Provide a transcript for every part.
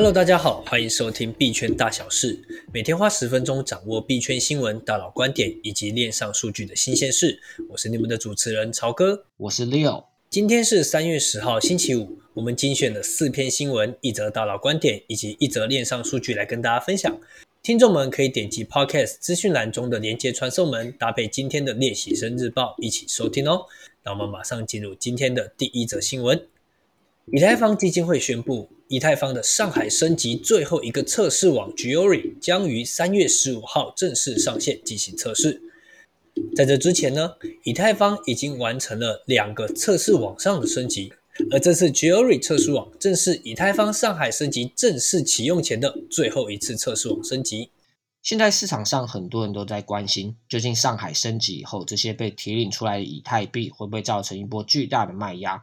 Hello，大家好，欢迎收听币圈大小事，每天花十分钟掌握币圈新闻、大佬观点以及链上数据的新鲜事。我是你们的主持人曹哥，我是 Leo。今天是三月十号，星期五。我们精选了四篇新闻、一则大佬观点以及一则链上数据来跟大家分享。听众们可以点击 Podcast 资讯栏中的连接传送门，搭配今天的练习生日报一起收听哦。那我们马上进入今天的第一则新闻。以太坊基金会宣布，以太坊的上海升级最后一个测试网 Giori 将于三月十五号正式上线进行测试。在这之前呢，以太坊已经完成了两个测试网上的升级，而这次 Giori 测试网正是以太坊上海升级正式启用前的最后一次测试网升级。现在市场上很多人都在关心，究竟上海升级以后，这些被提领出来的以太币会不会造成一波巨大的卖压？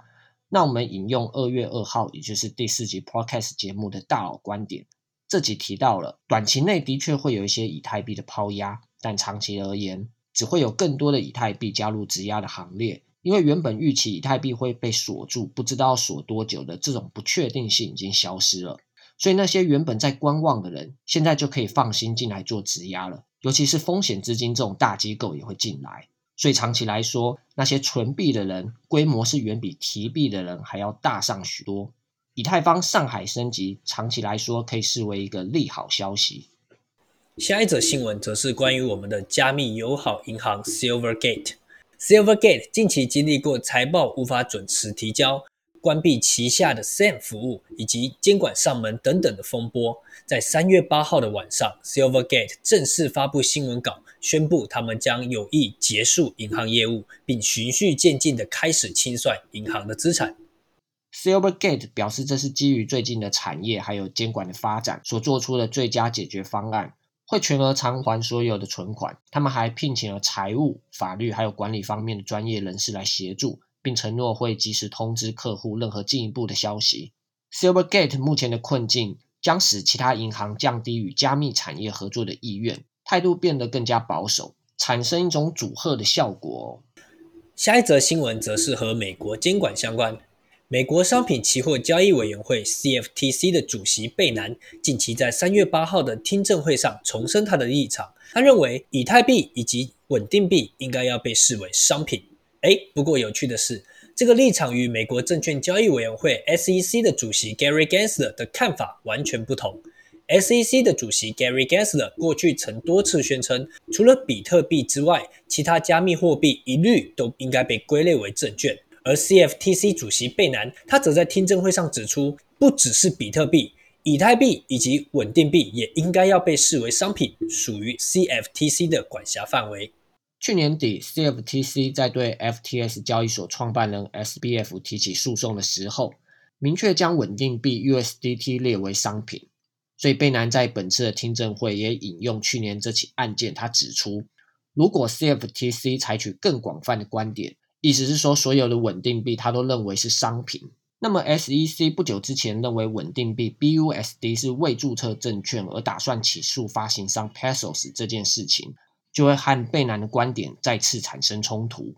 那我们引用二月二号，也就是第四集 Podcast 节目的大佬观点，这集提到了，短期内的确会有一些以太币的抛压，但长期而言，只会有更多的以太币加入质押的行列，因为原本预期以太币会被锁住，不知道锁多久的这种不确定性已经消失了，所以那些原本在观望的人，现在就可以放心进来做质押了，尤其是风险资金这种大机构也会进来。所以长期来说，那些存币的人规模是远比提币的人还要大上许多。以太坊上海升级，长期来说可以视为一个利好消息。下一则新闻则是关于我们的加密友好银行 Silvergate。Silvergate 近期经历过财报无法准时提交。关闭旗下的 SAM 服务以及监管上门等等的风波，在三月八号的晚上，Silvergate 正式发布新闻稿，宣布他们将有意结束银行业务，并循序渐进地开始清算银行的资产。Silvergate 表示，这是基于最近的产业还有监管的发展所做出的最佳解决方案，会全额偿还所有的存款。他们还聘请了财务、法律还有管理方面的专业人士来协助。并承诺会及时通知客户任何进一步的消息。Silvergate 目前的困境将使其他银行降低与加密产业合作的意愿，态度变得更加保守，产生一种阻吓的效果。下一则新闻则是和美国监管相关。美国商品期货交易委员会 CFTC 的主席贝南近期在三月八号的听证会上重申他的立场，他认为以太币以及稳定币应该要被视为商品。哎，不过有趣的是，这个立场与美国证券交易委员会 SEC 的主席 Gary Gensler 的看法完全不同。SEC 的主席 Gary Gensler 过去曾多次宣称，除了比特币之外，其他加密货币一律都应该被归类为证券。而 CFTC 主席贝南，他则在听证会上指出，不只是比特币、以太币以及稳定币也应该要被视为商品，属于 CFTC 的管辖范围。去年底，CFTC 在对 FTS 交易所创办人 SBF 提起诉讼的时候，明确将稳定币 USDT 列为商品。所以贝南在本次的听证会也引用去年这起案件，他指出，如果 CFTC 采取更广泛的观点，意思是说所有的稳定币他都认为是商品，那么 SEC 不久之前认为稳定币 BUSD 是未注册证券而打算起诉发行商 Paxos 这件事情。就会和贝南的观点再次产生冲突。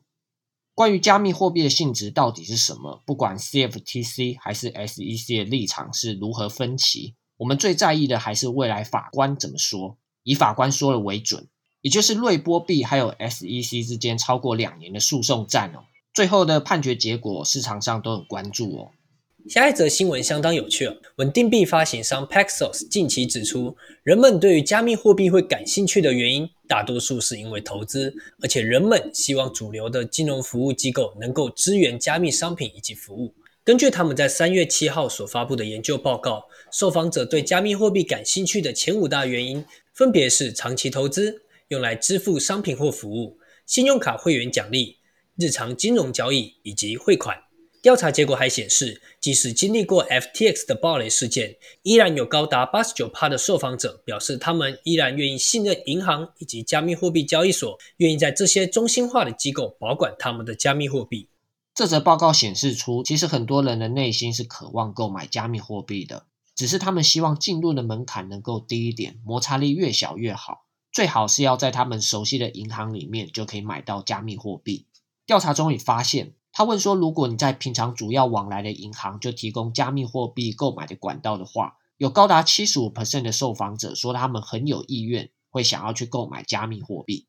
关于加密货币的性质到底是什么？不管 CFTC 还是 SEC 的立场是如何分歧，我们最在意的还是未来法官怎么说。以法官说了为准，也就是瑞波币还有 SEC 之间超过两年的诉讼战哦，最后的判决结果市场上都很关注哦。下一则新闻相当有趣哦，稳定币发行商 Paxos 近期指出，人们对于加密货币会感兴趣的原因，大多数是因为投资，而且人们希望主流的金融服务机构能够支援加密商品以及服务。根据他们在三月七号所发布的研究报告，受访者对加密货币感兴趣的前五大原因，分别是长期投资、用来支付商品或服务、信用卡会员奖励、日常金融交易以及汇款。调查结果还显示，即使经历过 FTX 的暴雷事件，依然有高达八十九趴的受访者表示，他们依然愿意信任银行以及加密货币交易所，愿意在这些中心化的机构保管他们的加密货币。这则报告显示出，其实很多人的内心是渴望购买加密货币的，只是他们希望进入的门槛能够低一点，摩擦力越小越好，最好是要在他们熟悉的银行里面就可以买到加密货币。调查中也发现。他问说：“如果你在平常主要往来的银行就提供加密货币购买的管道的话，有高达七十五 percent 的受访者说他们很有意愿会想要去购买加密货币。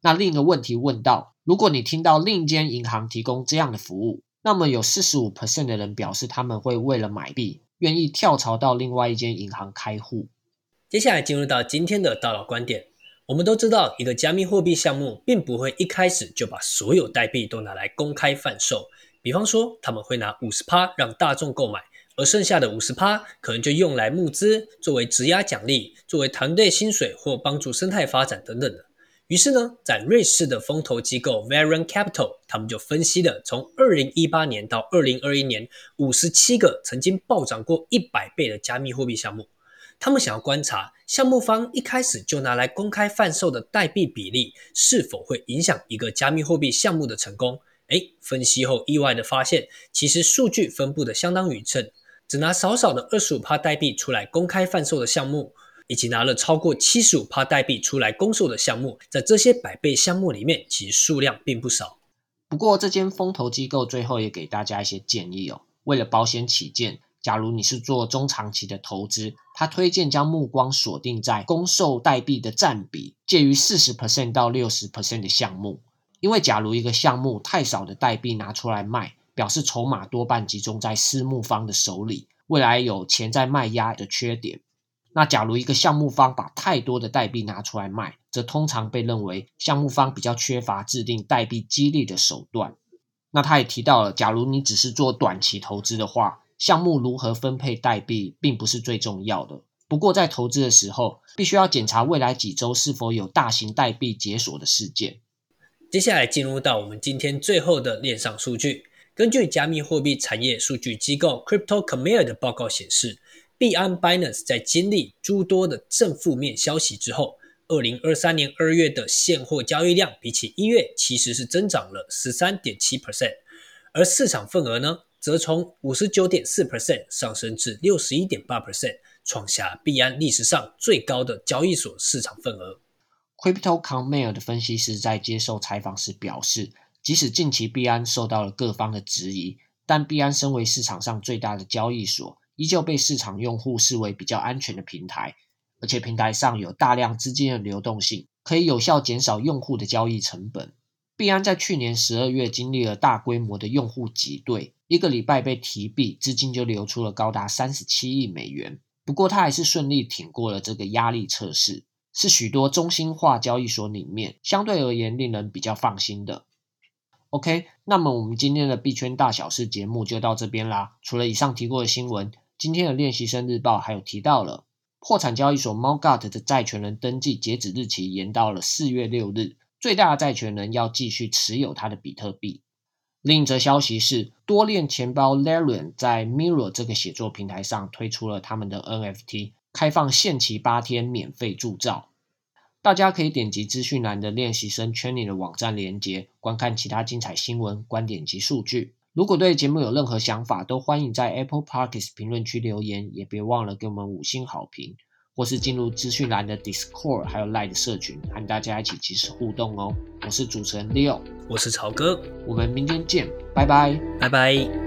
那另一个问题问到，如果你听到另一间银行提供这样的服务，那么有四十五 percent 的人表示他们会为了买币，愿意跳槽到另外一间银行开户。接下来进入到今天的大佬观点。我们都知道，一个加密货币项目并不会一开始就把所有代币都拿来公开贩售。比方说，他们会拿五十趴让大众购买，而剩下的五十趴可能就用来募资，作为质押奖励，作为团队薪水或帮助生态发展等等的。于是呢，在瑞士的风投机构 Varon Capital，他们就分析了从二零一八年到二零二一年五十七个曾经暴涨过一百倍的加密货币项目。他们想要观察项目方一开始就拿来公开贩售的代币比例是否会影响一个加密货币项目的成功。诶，分析后意外的发现，其实数据分布的相当匀称，只拿少少的二十五趴代币出来公开贩售的项目，以及拿了超过七十五趴代币出来公售的项目，在这些百倍项目里面，其实数量并不少。不过，这间风投机构最后也给大家一些建议哦，为了保险起见。假如你是做中长期的投资，他推荐将目光锁定在公售代币的占比介于四十 percent 到六十 percent 的项目，因为假如一个项目太少的代币拿出来卖，表示筹码多半集中在私募方的手里，未来有潜在卖压的缺点。那假如一个项目方把太多的代币拿出来卖，则通常被认为项目方比较缺乏制定代币激励的手段。那他也提到了，假如你只是做短期投资的话，项目如何分配代币并不是最重要的。不过，在投资的时候，必须要检查未来几周是否有大型代币解锁的事件。接下来进入到我们今天最后的链上数据。根据加密货币产业数据机构 Crypto Khmer 的报告显示，币安 Binance 在经历诸多的正负面消息之后，二零二三年二月的现货交易量比起一月其实是增长了十三点七 percent，而市场份额呢，则从五十九点四 percent 上升至六十一点八 percent，创下币安历史上最高的交易所市场份额。Crypto Khmer 的分析师在接受采访时表示，即使近期币安受到了各方的质疑，但币安身为市场上最大的交易所，依旧被市场用户视为比较安全的平台，而且平台上有大量资金的流动性，可以有效减少用户的交易成本。币安在去年十二月经历了大规模的用户挤兑，一个礼拜被提币，资金就流出了高达三十七亿美元。不过，他还是顺利挺过了这个压力测试，是许多中心化交易所里面相对而言令人比较放心的。OK，那么我们今天的币圈大小事节目就到这边啦。除了以上提过的新闻，今天的练习生日报还有提到了破产交易所 Mt. Gox 的债权人登记截止日期延到了四月六日。最大的债权人要继续持有他的比特币。另一则消息是，多链钱包 Larian 在 Mirror 这个写作平台上推出了他们的 NFT，开放限期八天免费铸造。大家可以点击资讯栏的练习生圈里的网站连接，观看其他精彩新闻、观点及数据。如果对节目有任何想法，都欢迎在 Apple Podcast 评论区留言，也别忘了给我们五星好评。或是进入资讯栏的 Discord，还有 Line 的社群，和大家一起及时互动哦。我是主持人 Leo，我是曹哥，我们明天见，拜拜，拜拜。